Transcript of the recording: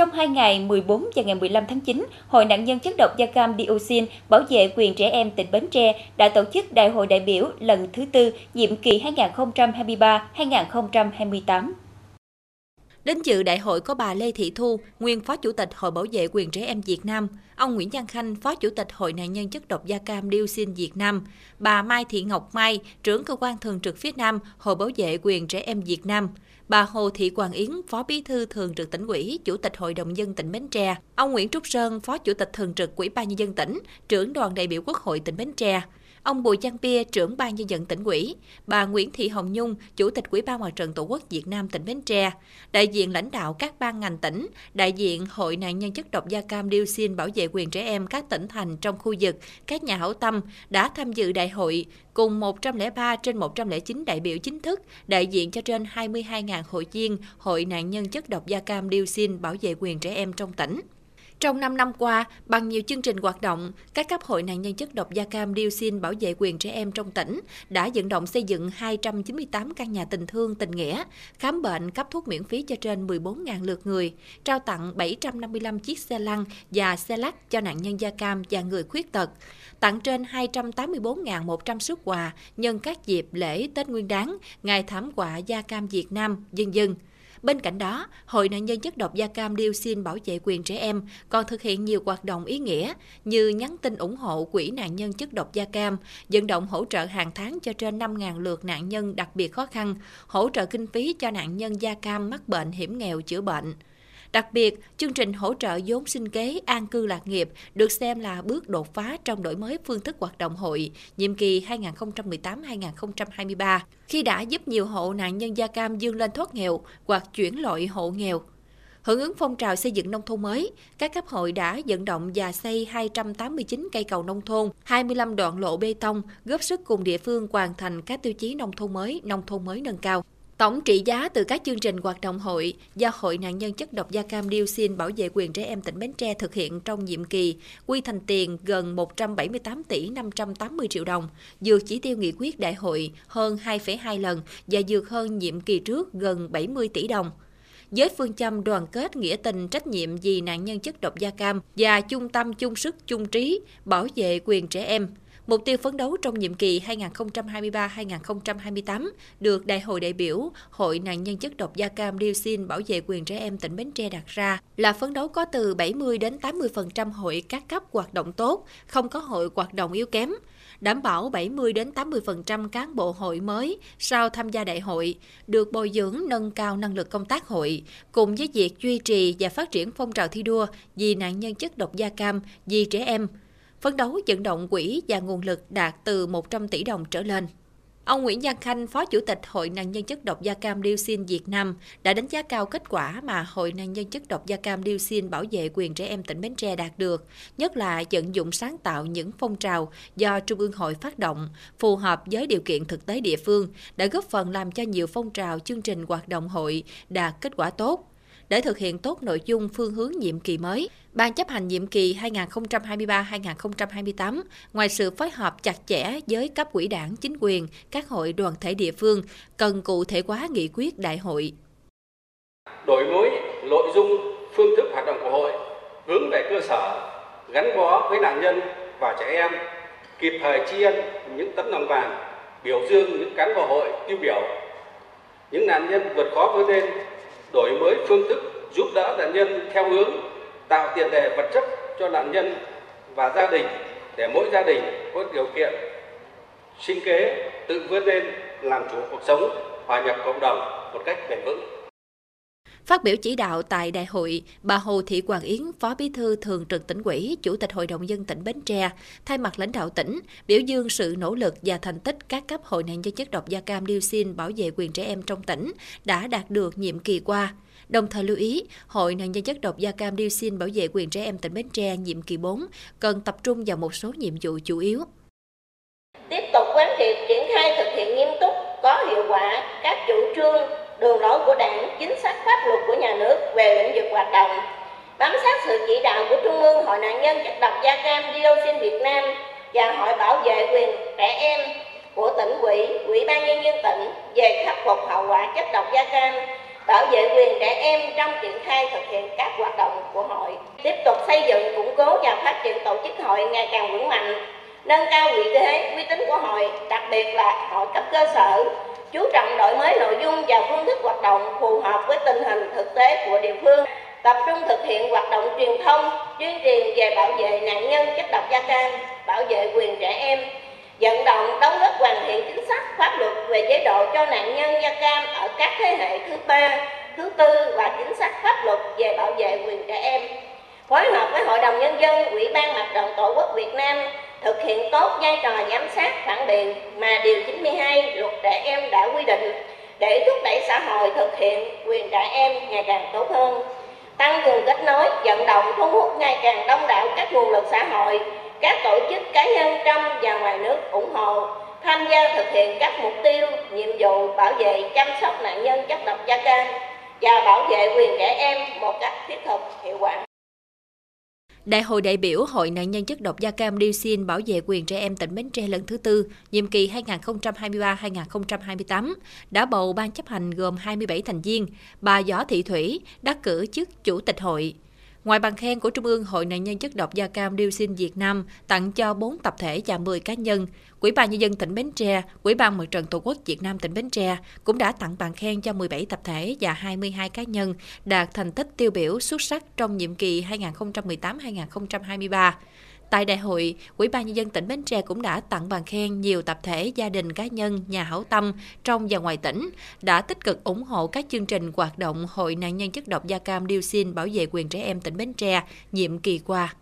Trong hai ngày 14 và ngày 15 tháng 9, Hội nạn nhân chất độc da cam dioxin bảo vệ quyền trẻ em tỉnh Bến Tre đã tổ chức Đại hội đại biểu lần thứ tư nhiệm kỳ 2023-2028. Đến dự đại hội có bà Lê Thị Thu, nguyên Phó Chủ tịch Hội Bảo vệ quyền trẻ em Việt Nam, ông Nguyễn Giang Khanh, Phó Chủ tịch Hội nạn nhân chất độc da cam dioxin Việt Nam, bà Mai Thị Ngọc Mai, trưởng cơ quan thường trực phía Nam, Hội Bảo vệ quyền trẻ em Việt Nam, bà Hồ Thị Quang Yến, Phó Bí thư Thường trực tỉnh ủy, Chủ tịch Hội đồng dân tỉnh Bến Tre, ông Nguyễn Trúc Sơn, Phó Chủ tịch Thường trực Ủy ban nhân dân tỉnh, trưởng đoàn đại biểu Quốc hội tỉnh Bến Tre, ông Bùi Văn Bia, trưởng ban nhân dân tỉnh ủy, bà Nguyễn Thị Hồng Nhung, chủ tịch Ủy ban Mặt trận Tổ quốc Việt Nam tỉnh Bến Tre, đại diện lãnh đạo các ban ngành tỉnh, đại diện Hội nạn nhân chất độc da cam dioxin bảo vệ quyền trẻ em các tỉnh thành trong khu vực, các nhà hảo tâm đã tham dự đại hội cùng 103 trên 109 đại biểu chính thức, đại diện cho trên 22.000 hội viên Hội nạn nhân chất độc da cam dioxin bảo vệ quyền trẻ em trong tỉnh. Trong 5 năm qua, bằng nhiều chương trình hoạt động, các cấp hội nạn nhân chất độc da cam dioxin bảo vệ quyền trẻ em trong tỉnh đã vận động xây dựng 298 căn nhà tình thương tình nghĩa, khám bệnh, cấp thuốc miễn phí cho trên 14.000 lượt người, trao tặng 755 chiếc xe lăn và xe lắc cho nạn nhân da cam và người khuyết tật, tặng trên 284.100 xuất quà nhân các dịp lễ Tết Nguyên đán, Ngày thảm họa da cam Việt Nam, dân dân. Bên cạnh đó, Hội nạn nhân chất độc da cam dioxin bảo vệ quyền trẻ em còn thực hiện nhiều hoạt động ý nghĩa như nhắn tin ủng hộ quỹ nạn nhân chất độc da cam, vận động hỗ trợ hàng tháng cho trên 5.000 lượt nạn nhân đặc biệt khó khăn, hỗ trợ kinh phí cho nạn nhân da cam mắc bệnh hiểm nghèo chữa bệnh. Đặc biệt, chương trình hỗ trợ vốn sinh kế an cư lạc nghiệp được xem là bước đột phá trong đổi mới phương thức hoạt động hội nhiệm kỳ 2018-2023, khi đã giúp nhiều hộ nạn nhân da cam dương lên thoát nghèo hoặc chuyển loại hộ nghèo. Hưởng ứng phong trào xây dựng nông thôn mới, các cấp hội đã vận động và xây 289 cây cầu nông thôn, 25 đoạn lộ bê tông, góp sức cùng địa phương hoàn thành các tiêu chí nông thôn mới, nông thôn mới nâng cao. Tổng trị giá từ các chương trình hoạt động hội do Hội nạn nhân chất độc da cam dioxin bảo vệ quyền trẻ em tỉnh Bến Tre thực hiện trong nhiệm kỳ quy thành tiền gần 178 tỷ 580 triệu đồng, vượt chỉ tiêu nghị quyết đại hội hơn 2,2 lần và vượt hơn nhiệm kỳ trước gần 70 tỷ đồng. Với phương châm đoàn kết nghĩa tình trách nhiệm vì nạn nhân chất độc da cam và chung tâm chung sức chung trí bảo vệ quyền trẻ em Mục tiêu phấn đấu trong nhiệm kỳ 2023-2028 được Đại hội đại biểu Hội nạn nhân chất độc da cam dioxin bảo vệ quyền trẻ em tỉnh Bến Tre đặt ra là phấn đấu có từ 70 đến 80% hội các cấp hoạt động tốt, không có hội hoạt động yếu kém, đảm bảo 70 đến 80% cán bộ hội mới sau tham gia đại hội được bồi dưỡng nâng cao năng lực công tác hội, cùng với việc duy trì và phát triển phong trào thi đua vì nạn nhân chất độc da cam, vì trẻ em, phấn đấu vận động quỹ và nguồn lực đạt từ 100 tỷ đồng trở lên. Ông Nguyễn Giang Khanh, Phó Chủ tịch Hội nạn nhân chất độc da cam dioxin Việt Nam đã đánh giá cao kết quả mà Hội nạn nhân chất độc da cam dioxin bảo vệ quyền trẻ em tỉnh Bến Tre đạt được, nhất là vận dụng sáng tạo những phong trào do Trung ương hội phát động, phù hợp với điều kiện thực tế địa phương, đã góp phần làm cho nhiều phong trào chương trình hoạt động hội đạt kết quả tốt, để thực hiện tốt nội dung phương hướng nhiệm kỳ mới, Ban chấp hành nhiệm kỳ 2023-2028, ngoài sự phối hợp chặt chẽ với cấp quỹ đảng, chính quyền, các hội đoàn thể địa phương, cần cụ thể hóa nghị quyết đại hội. Đổi mới nội dung phương thức hoạt động của hội hướng về cơ sở, gắn bó với nạn nhân và trẻ em, kịp thời tri ân những tấm lòng vàng, biểu dương những cán bộ hội tiêu biểu, những nạn nhân vượt khó vươn lên đổi mới phương thức giúp đỡ nạn nhân theo hướng tạo tiền đề vật chất cho nạn nhân và gia đình để mỗi gia đình có điều kiện sinh kế, tự vươn lên, làm chủ cuộc sống, hòa nhập cộng đồng một cách bền vững. Phát biểu chỉ đạo tại đại hội, bà Hồ Thị Hoàng Yến, Phó Bí thư Thường trực tỉnh ủy, Chủ tịch Hội đồng dân tỉnh Bến Tre, thay mặt lãnh đạo tỉnh, biểu dương sự nỗ lực và thành tích các cấp hội nạn nhân chất độc da cam dioxin bảo vệ quyền trẻ em trong tỉnh đã đạt được nhiệm kỳ qua. Đồng thời lưu ý, Hội nạn nhân chất độc da cam dioxin bảo vệ quyền trẻ em tỉnh Bến Tre nhiệm kỳ 4 cần tập trung vào một số nhiệm vụ chủ yếu. Tiếp tục quán triệt triển khai thực hiện nghiêm túc, có hiệu quả các chủ trương, đường lối của Đảng, chính sách pháp luật của nhà nước về lĩnh vực hoạt động, bám sát sự chỉ đạo của Trung ương Hội nạn nhân chất độc da cam dioxin Việt Nam và Hội bảo vệ quyền trẻ em của tỉnh ủy, ủy ban nhân dân tỉnh về khắc phục hậu quả chất độc da cam bảo vệ quyền trẻ em trong triển khai thực hiện các hoạt động của hội. Tiếp tục xây dựng, củng cố và phát triển tổ chức hội ngày càng vững mạnh, nâng cao vị thế, uy tín của hội, đặc biệt là hội cấp cơ sở, chú trọng đổi mới nội dung và phương thức hoạt động phù hợp với tình hình thực tế của địa phương, tập trung thực hiện hoạt động truyền thông, tuyên truyền về bảo vệ nạn nhân chất độc da cam, bảo vệ quyền trẻ em, vận động đóng góp hoàn thiện chính sách pháp luật về chế độ cho nạn nhân da cam ở các thế hệ thứ ba, thứ tư và chính sách pháp luật về bảo vệ quyền trẻ em. Phối hợp với Hội đồng Nhân dân, Ủy ban Mặt trận Tổ quốc Việt Nam thực hiện tốt vai trò giám sát phản biện mà Điều 92 Luật Trẻ Em đã quy định để thúc đẩy xã hội thực hiện quyền trẻ em ngày càng tốt hơn. Tăng cường kết nối, vận động, thu hút ngày càng đông đảo các nguồn lực xã hội, các tổ chức cá nhân trong và ngoài nước ủng hộ, tham gia thực hiện các mục tiêu, nhiệm vụ bảo vệ, chăm sóc nạn nhân chất độc da cam và bảo vệ quyền trẻ em một cách thiết thực, hiệu quả. Đại hội đại biểu Hội nạn nhân chất độc da cam dioxin bảo vệ quyền trẻ em tỉnh Bến Tre lần thứ tư, nhiệm kỳ 2023-2028 đã bầu ban chấp hành gồm 27 thành viên. Bà Võ Thị Thủy đắc cử chức chủ tịch hội. Ngoài bằng khen của Trung ương Hội nạn nhân chất độc da cam dioxin Việt Nam tặng cho 4 tập thể và 10 cá nhân, Quỹ ban nhân dân tỉnh Bến Tre, Quỹ ban Mặt trận Tổ quốc Việt Nam tỉnh Bến Tre cũng đã tặng bằng khen cho 17 tập thể và 22 cá nhân đạt thành tích tiêu biểu xuất sắc trong nhiệm kỳ 2018-2023. Tại đại hội, Ủy ban nhân dân tỉnh Bến Tre cũng đã tặng bằng khen nhiều tập thể, gia đình cá nhân, nhà hảo tâm trong và ngoài tỉnh đã tích cực ủng hộ các chương trình hoạt động Hội nạn nhân chất độc da cam dioxin bảo vệ quyền trẻ em tỉnh Bến Tre nhiệm kỳ qua.